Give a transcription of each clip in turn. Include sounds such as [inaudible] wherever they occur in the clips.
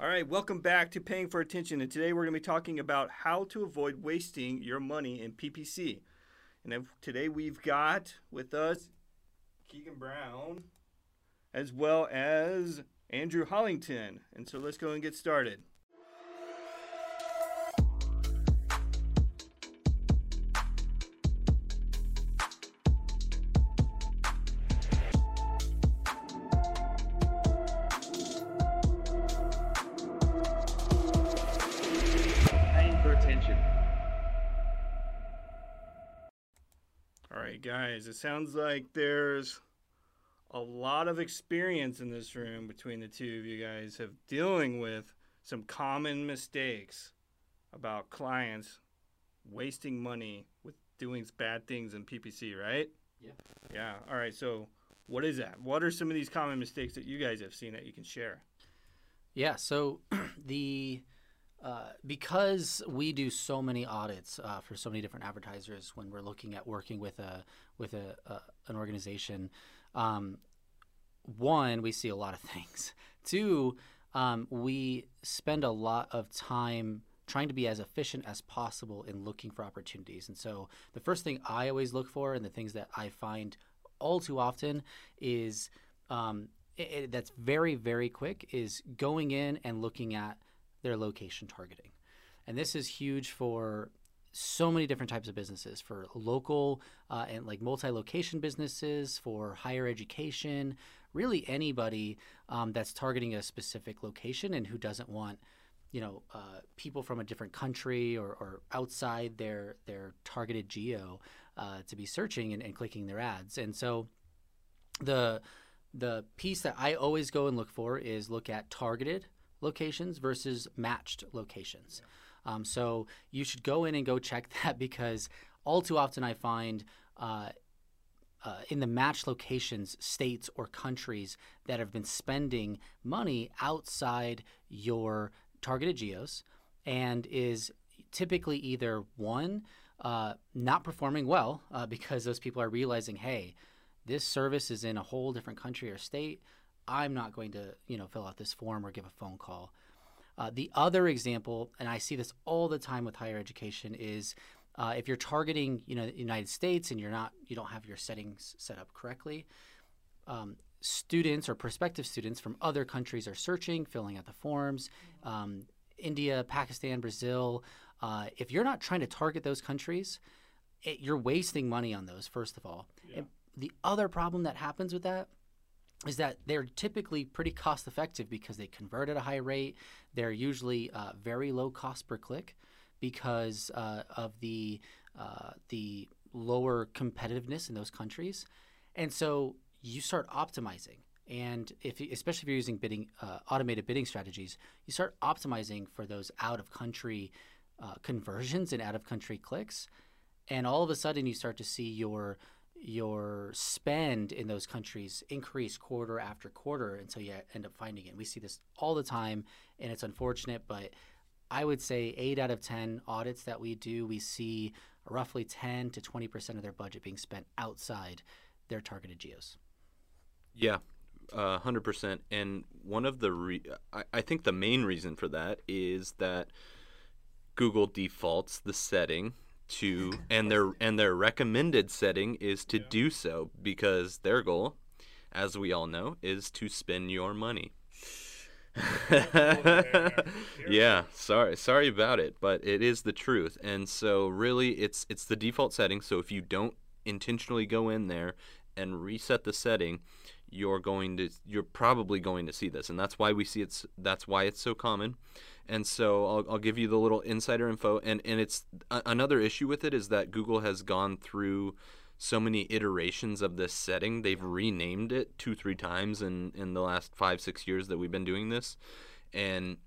All right, welcome back to Paying for Attention. And today we're going to be talking about how to avoid wasting your money in PPC. And today we've got with us Keegan Brown as well as Andrew Hollington. And so let's go and get started. Guys. It sounds like there's a lot of experience in this room between the two of you guys of dealing with some common mistakes about clients wasting money with doing bad things in PPC, right? Yeah. Yeah. All right. So, what is that? What are some of these common mistakes that you guys have seen that you can share? Yeah. So, [clears throat] the uh, because we do so many audits uh, for so many different advertisers when we're looking at working with a with a, a an organization, um, one we see a lot of things. [laughs] Two, um, we spend a lot of time trying to be as efficient as possible in looking for opportunities. And so the first thing I always look for, and the things that I find all too often, is um, it, it, that's very very quick is going in and looking at their location targeting. And this is huge for so many different types of businesses for local uh, and like multi-location businesses for higher education really anybody um, that's targeting a specific location and who doesn't want you know uh, people from a different country or, or, outside their their targeted geo uh, to be searching and, and clicking their ads and so the the piece that I always go and look for is look at targeted locations versus matched locations. Um, so you should go in and go check [laughs] that because all too often I find uh, uh, in the matched locations, states or countries that have been spending money outside your targeted geos and is typically either one, uh, not performing well uh, because those people are realizing, hey, this service is in a whole different country or state. I'm not going to, you know, fill out this form or give a phone call. Uh, the other example, and I see this all the time with higher education, is uh, if you're targeting, you know, the United States and you're not, you don't have your settings set up correctly. Um, students or prospective students from other countries are searching, filling out the forms. Um, India, Pakistan, Brazil. Uh, if you're not trying to target those countries, it, you're wasting money on those. First of all, yeah. the other problem that happens with that is that they're typically pretty cost effective because they convert at a high rate. They're usually uh, very low cost per click because uh, of the uh, the lower competitiveness in those countries, and so you start optimizing. And if especially if you're using bidding uh, automated bidding strategies, you start optimizing for those out of country uh, conversions and out of country clicks, and all of a sudden you start to see your your spend in those countries increase quarter after quarter until you end up finding it. We see this all the time, and it's unfortunate, but I would say eight out of 10 audits that we do, we see roughly 10 to 20% of their budget being spent outside their targeted geos. Yeah, uh, 100%. And one of the, re- I, I think the main reason for that is that Google defaults the setting to and their and their recommended setting is to do so because their goal as we all know is to spend your money. Oh, [laughs] yeah sorry sorry about it but it is the truth and so really it's it's the default setting so if you don't intentionally go in there and reset the setting you're going to you're probably going to see this and that's why we see it's that's why it's so common and so I'll, I'll give you the little insider info. And, and it's a, another issue with it is that Google has gone through so many iterations of this setting. They've renamed it two, three times in, in the last five, six years that we've been doing this. And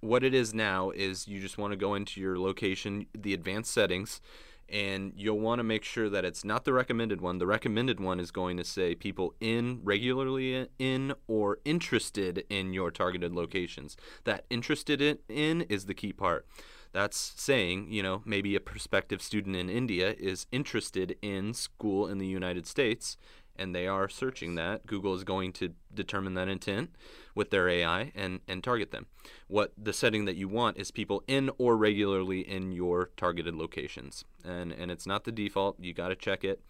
what it is now is you just want to go into your location, the advanced settings, and you'll want to make sure that it's not the recommended one. The recommended one is going to say people in regularly in or interested in your targeted locations. That interested in is the key part. That's saying, you know, maybe a prospective student in India is interested in school in the United States and they are searching that, Google is going to determine that intent with their AI and, and target them. What the setting that you want is people in or regularly in your targeted locations. And, and it's not the default, you got to check it.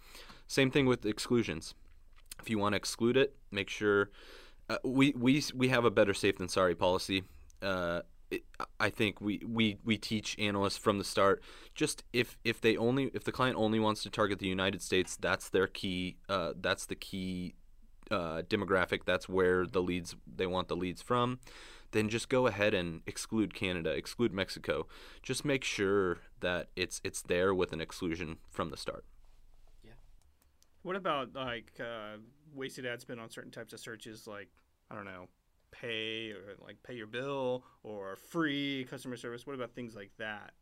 Same thing with exclusions. If you want to exclude it, make sure uh, we, we, we have a better safe than sorry policy. Uh, I think we, we, we teach analysts from the start just if, if they only if the client only wants to target the United States that's their key uh, that's the key uh, demographic. That's where the leads they want the leads from. Then just go ahead and exclude Canada exclude Mexico. Just make sure that it's it's there with an exclusion from the start. Yeah. What about like uh, wasted ad spend on certain types of searches like I don't know pay or like pay your bill or free customer service? What about things like that?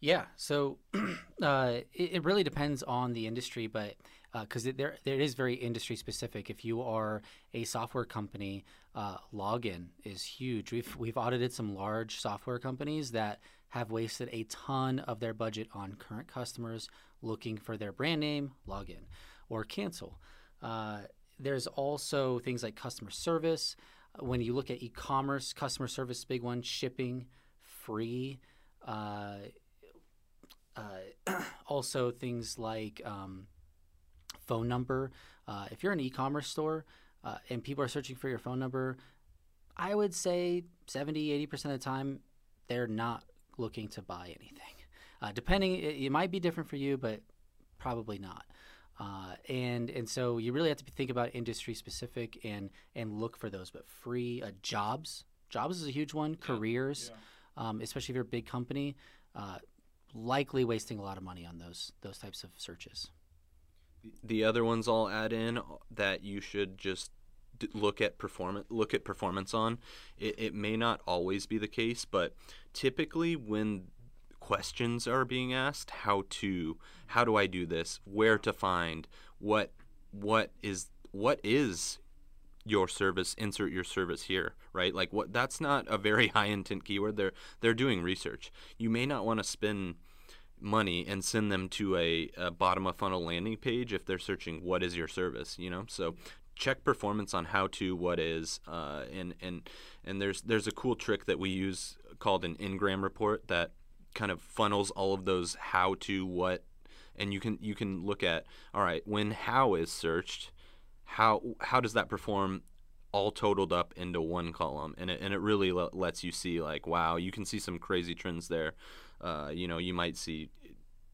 Yeah, so [clears throat] uh, it, it, really depends on the industry, but because uh, there there is very industry specific. If you are a software company, uh, login is huge. We've we've audited some large software companies that have wasted a ton of their budget on current customers looking for their brand name, login, or cancel. Uh, there's also things like customer service. When you look at e-commerce, customer service, big one, shipping, free. Uh, uh, [clears throat] also things like um, phone number. Uh, if you're an e-commerce store uh, and people are searching for your phone number, I would say 70, 80% of the time, they're not looking to buy anything. Uh, depending, it, it might be different for you, but probably not. Uh, and and so you really have to think about industry specific and and look for those. But free uh, jobs, jobs is a huge one. Yeah. Careers, yeah. Um, especially if you're a big company, uh, likely wasting a lot of money on those those types of searches. The other ones I'll add in that you should just look at performance look at performance on. It, it may not always be the case, but typically when questions are being asked. How to how do i do this? Where to find? What what is what is your service? Insert your service here right? Like what that's not a very [laughs] high intent keyword. They're they're doing research. You may not want to spend money and send them to a, a, bottom of funnel landing page if they're searching what is your service you know? So check performance on how to what is uh, and and and there's there's a cool trick that we use called an n-gram report that kind of funnels all of those how to what and you can you can look at all right when how is searched how how does that perform all totaled up into one column? And it, and it really l- lets you see like wow you can see some crazy trends there. Uh, you know you might see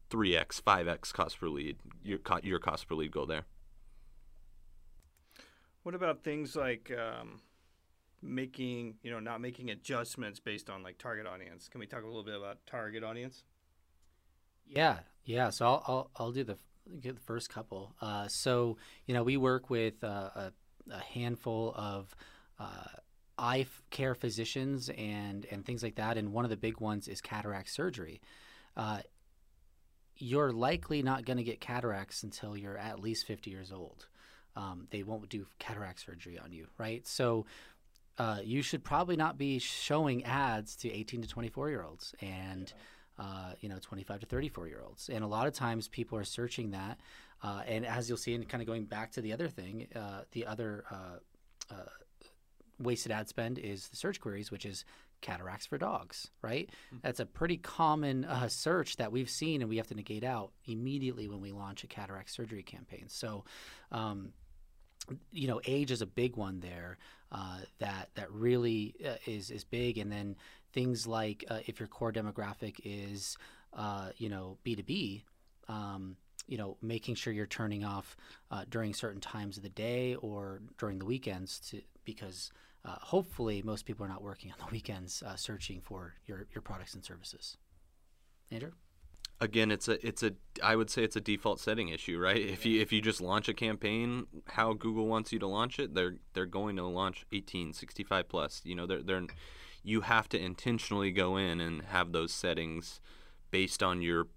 3x 5x cost per lead your, co- your cost per lead go there. What about things like um, making you know not making adjustments based on like target audience. Can we talk a little bit about target audience? Yeah yeah. So i'll i'll, I'll do the get the first couple. Uh, so you know we work with uh, a, a, handful of uh, eye care physicians and and things like that and one of the big ones is cataract surgery. Uh, you're likely not going to get cataracts until you're at least 50 years old. Um, they won't do cataract surgery on you, right? So uh, you should probably not be showing ads to 18 to 24 year olds and yeah. uh, you know 25 to 34 year olds and a lot of times people are searching that uh, and as you'll see and kind of going back to the other thing uh, the other uh, uh, wasted ad spend is the search queries which is cataracts for dogs right mm-hmm. that's a pretty common search that we've seen and we have to negate out immediately when we launch a cataract surgery campaign so um, you know, age is a big one there uh, that really uh, is is big, and then things like uh, if your core demographic is uh, you know B two B. Um, you know, making sure you're turning off uh, during certain times of the day or during the weekends, to, because uh, hopefully most people are not working on the weekends searching for your, your products and services. Andrew again it's a it's a i would say it's a default setting issue right? If you if you just launch a campaign how google wants you to launch it they're they're going to launch 18 65 plus you know they're they're you have to intentionally go in and have those settings based on your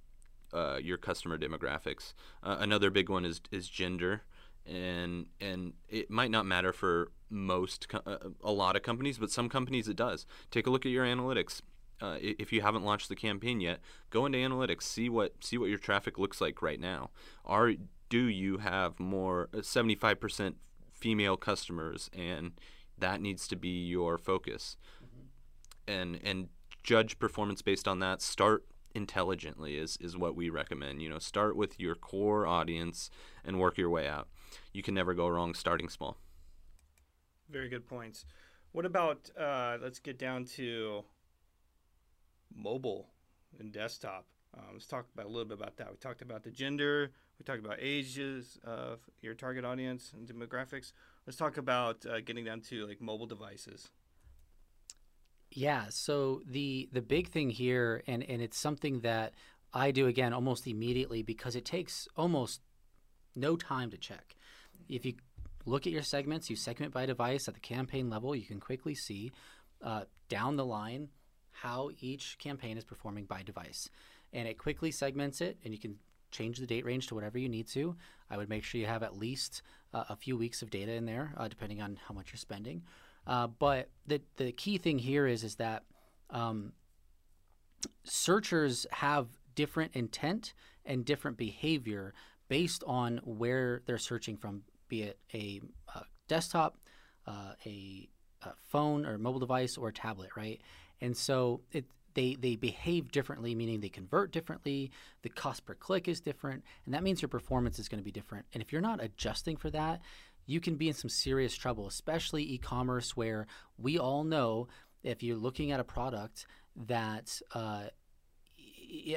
uh, your customer demographics. Uh, another big one is is gender and and it might not matter for most uh, a lot of companies but some companies it does. Take a look at your analytics uh, if you haven't launched the campaign yet, go into analytics, see what see what your traffic looks like right now. Are do you have more uh, 75% female customers and that needs to be your focus? And and judge performance based on that. Start intelligently is is what we recommend you know start with your core audience and work your way out. You can never go wrong starting small. Very good points. What about uh, let's get down to mobile and desktop. Um, let's talk about a little bit about that. We talked about the gender. We talked about ages of your target audience and demographics. Let's talk about uh, getting down to like mobile devices. Yeah. So the the big thing here, and and it's something that I do again almost immediately because it takes almost no time to check. If you look at your segments, you segment by device at the campaign level, you can quickly see uh, down the line how each campaign is performing by device, and it quickly segments it, and you can change the date range to whatever you need to. I would make sure you have at least uh, a few weeks of data in there, uh, depending on how much you're spending. Uh, but the the key thing here is is that um, searchers have different intent and different behavior based on where they're searching from, be it a, uh desktop, uh, a, a phone or mobile device, or a tablet, right? And so it they they behave differently, meaning they convert differently. The cost per click is different, and that means your performance is going to be different. And if you're not adjusting for that, you can be in some serious trouble, especially e-commerce, where we all know if you're looking at a product that uh,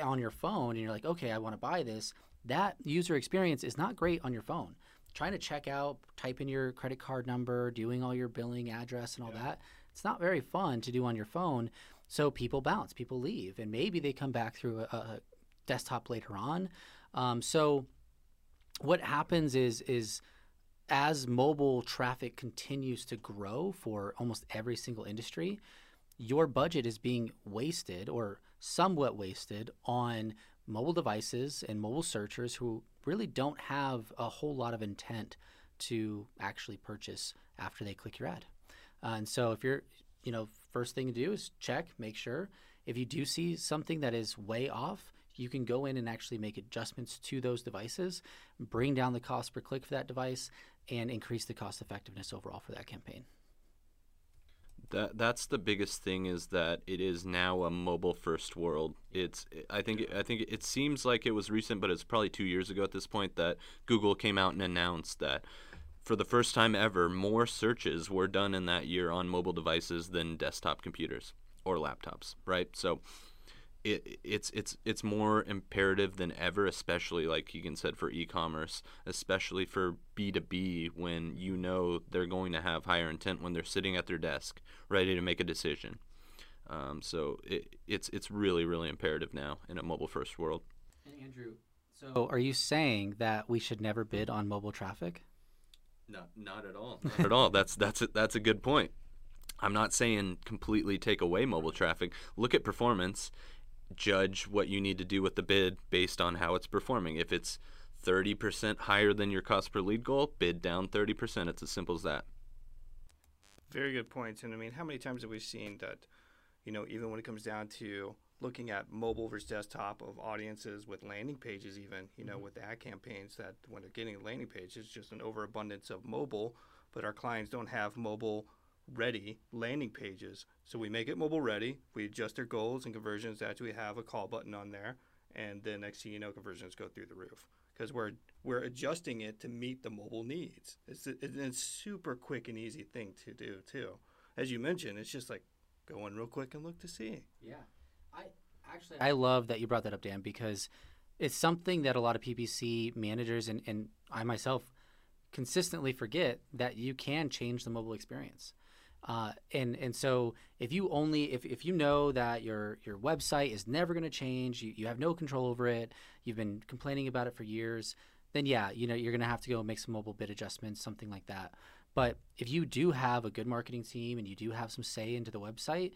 on your phone and you're like, okay, I want to buy this, that user experience is not great on your phone. Trying to check out, type in your credit card number, doing all your billing address and all that, it's not very fun to do on your phone. So people bounce, people leave, and maybe they come back through a, a desktop later on. Um, so what happens is is as mobile traffic continues to grow for almost every single industry, your budget is being wasted or somewhat wasted on mobile devices and mobile searchers who really don't have a whole lot of intent to actually purchase after they click your ad. Uh, and so if you're, you know, first thing to do is check, make sure. If you do see something that is way off, you can go in and actually make adjustments to those devices, bring down the cost per click for that device, and increase the cost effectiveness overall for that campaign. that that's the biggest thing is that it is now a mobile first world it's i think i think it seems like it was recent but it's probably 2 years ago at this point that google came out and announced that for the first time ever more searches were done in that year on mobile devices than desktop computers or laptops right so it, it's it's it's more imperative than ever, especially like Keegan said for e-commerce, especially for B two B when you know they're going to have higher intent when they're sitting at their desk ready to make a decision. Um, so it, it's it's really really imperative now in a mobile first world. And Andrew, so are you saying that we should never bid on mobile traffic? Not not at all. Not at all. That's that's a, that's a good point. I'm not saying completely take away mobile traffic. Look at performance judge what you need to do with the bid based on how it's performing. If it's 30% higher than your cost per lead goal, bid down 30%. It's as simple as that. Very good points. And I mean, how many times have we seen that, you know, even when it comes down to looking at mobile versus desktop of audiences with landing pages, even, you know, mm-hmm. with ad campaigns, that when they're getting a landing page, it's just an overabundance of mobile, but our clients don't have mobile ready landing pages. So we make it mobile ready. We adjust their goals and conversions as we have a call button on there. And then next thing you know, conversions go through the roof because we're we're adjusting it to meet the mobile needs. It's a, it's a super quick and easy thing to do too. As you mentioned, it's just like go in real quick and look to see. Yeah, I actually I love that you brought that up, Dan, because it's something that a lot of PPC managers and, and I myself consistently forget that you can change the mobile experience. Uh, and and so if you only if, if you know that your your website is never going to change, you, you have no control over it, you've been complaining about it for years, then yeah, you know you're going to have to go make some mobile bid adjustments, something like that. But if you do have a good marketing team and you do have some say into the website,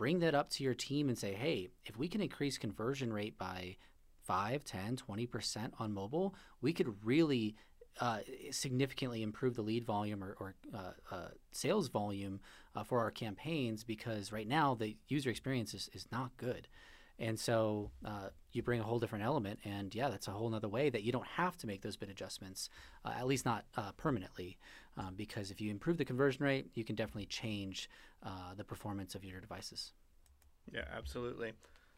bring that up to your team and say, hey, if we can increase conversion rate by 5, 10, 20% on mobile, we could really uh, significantly improve the lead volume or, or uh, uh, sales volume uh, for our campaigns because right now the user experience is, is not good. And so uh, you bring a whole different element, and yeah, that's a whole other way that you don't have to make those bid adjustments, uh, at least not uh, permanently, um, because if you improve the conversion rate, you can definitely change uh, the performance of your devices. Yeah, absolutely.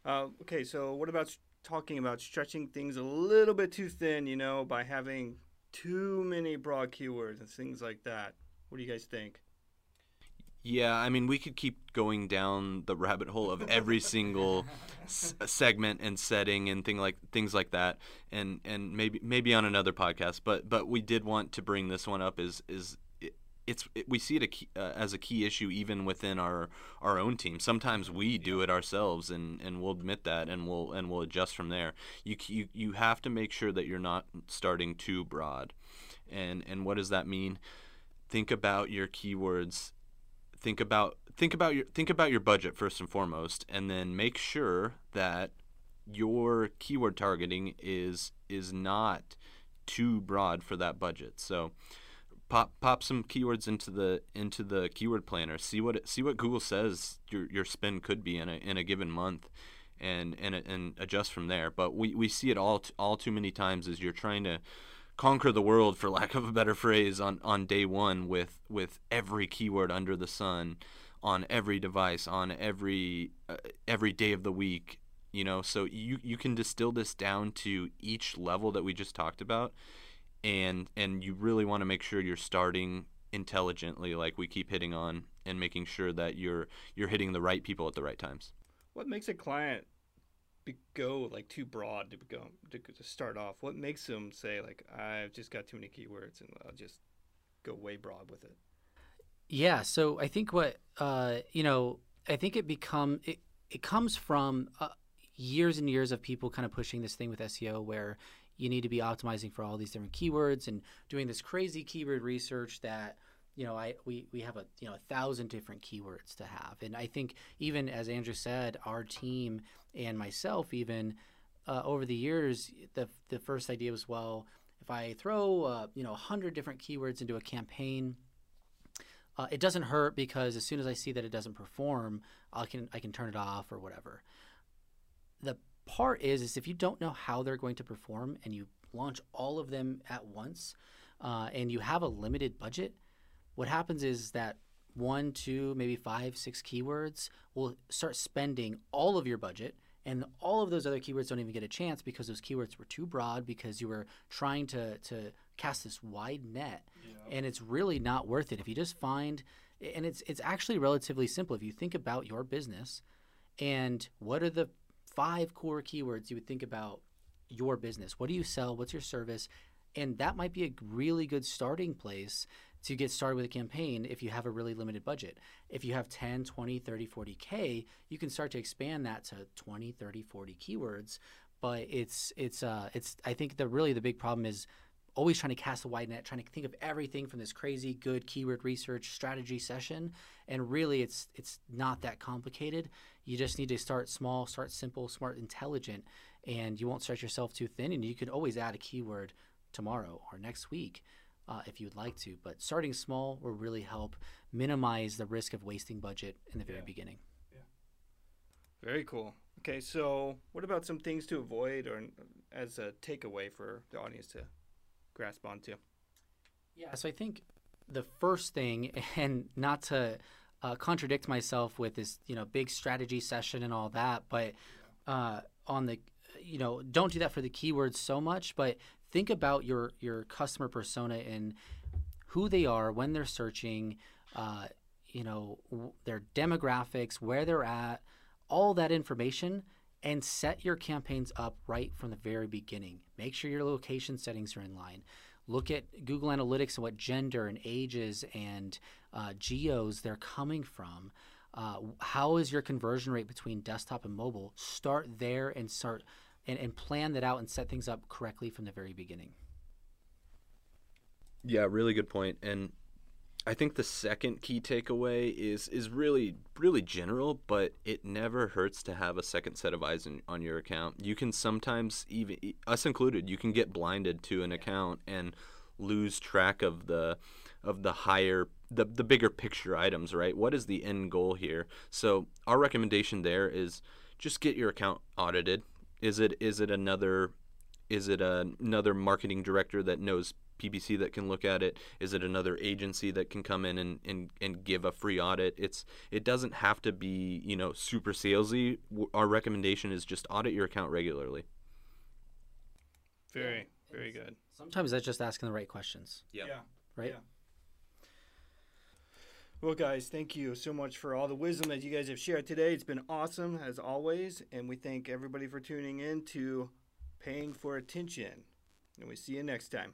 Uh, okay, so what about talking about stretching things a little bit too thin? You know, by having too many broad keywords and things like that. What do you guys think? Yeah, I mean, we could keep going down the rabbit hole of every single s- segment and setting and thing like things like that, and and maybe maybe on another podcast. But but we did want to bring this one up. Is is it, it's it, we see it a key, uh, as a key issue even within our our own team. Sometimes we do it ourselves, and, and we'll admit that, and we'll and we'll adjust from there. You you you have to make sure that you're not starting too broad, and and what does that mean? Think about your keywords think about think about your think about your budget first and foremost and then make sure that your keyword targeting is is not too broad for that budget. So pop pop some keywords into the into the keyword planner. See what it, see what Google says your your spend could be in a in a given month and and and adjust from there. But we, we see it all all too many times as you're trying to conquer the world for lack of a better phrase on, on day one with with every keyword under the sun on every device on every uh, every day of the week you know? So you you can distill this down to each level that we just talked about and and you really want to make sure you're starting intelligently like we keep hitting on and making sure that you're you're hitting the right people at the right times. What makes a client go like too broad to go to, to start off? What makes them say like I've just got too many keywords and I'll just go way broad with it? Yeah, so I think what uh, you know, I think it become it, it comes from uh, years and years of people kind of pushing this thing with SEO where you need to be optimizing for all these different keywords and doing this crazy keyword research that you know, I we, we have a you know a thousand different keywords to have, and I think even as Andrew said, our team and myself even uh, over the years, the the first idea was well, if I throw uh, you know hundred different keywords into a campaign. Uh, it doesn't hurt because as soon as I see that it doesn't perform, I can I can turn it off or whatever. The part is is if you don't know how they're going to perform and you launch all of them at once, uh, and you have a limited budget, what happens is that one, two, maybe five, six keywords will start spending all of your budget. And all of those other keywords don't even get a chance because those keywords were too broad because you were trying to, to cast this wide net. Yeah. And it's really not worth it. If you just find, and it's, it's actually relatively simple. If you think about your business and what are the five core keywords you would think about your business? What do you sell? What's your service? And that might be a really good starting place to get started with a campaign if you have a really limited budget. If you have 10, 20, 30, 40k, you can start to expand that to 20, 30, 40 keywords, but it's it's uh it's I think the really the big problem is always trying to cast a wide net, trying to think of everything from this crazy good keyword research strategy session. And really, it's it's not that complicated. You just need to start small, start simple, smart, intelligent, and you won't stretch yourself too thin. And you can always add a keyword tomorrow or next week uh, if you'd like to. But starting small will really help minimize the risk of wasting budget in the very yeah. beginning. Yeah. Very cool. Okay, so what about some things to avoid or as a takeaway for the audience to grasp onto? Yeah, so I think the first thing, [laughs] and not to uh, contradict myself with this, you know, big strategy session and all that, but uh, on the, you know, don't do that for the keywords so much, but think about your your customer persona and who they are when they're searching, uh, you know, w- their demographics, where they're at, all that information, and set your campaigns up right from the very beginning. Make sure your location settings are in line. Look at Google Analytics and what gender and ages and uh, geos they're coming from. Uh, how is your conversion rate between desktop and mobile? Start there and start and, and plan that out and set things up correctly from the very beginning. Yeah, really good point. And I think the second key takeaway is is really really general, but it never hurts to have a second set of eyes in, on your account. You can sometimes even us included, you can get blinded to an account and lose track of the of the higher the the bigger picture items, right? What is the end goal here? So our recommendation there is just get your account audited. Is it is it another is it a, another marketing director that knows PPC that can look at it? Is it another agency that can come in and, and, and give a free audit? It's it doesn't have to be you know super salesy. Our recommendation is just audit your account regularly. Very very good. Sometimes that's just asking the right questions. Yeah. Yeah. Right. Yeah. Well, guys, thank you so much for all the wisdom that you guys have shared today. It's been awesome as always, and we thank everybody for tuning in to Paying for Attention. And we see you next time.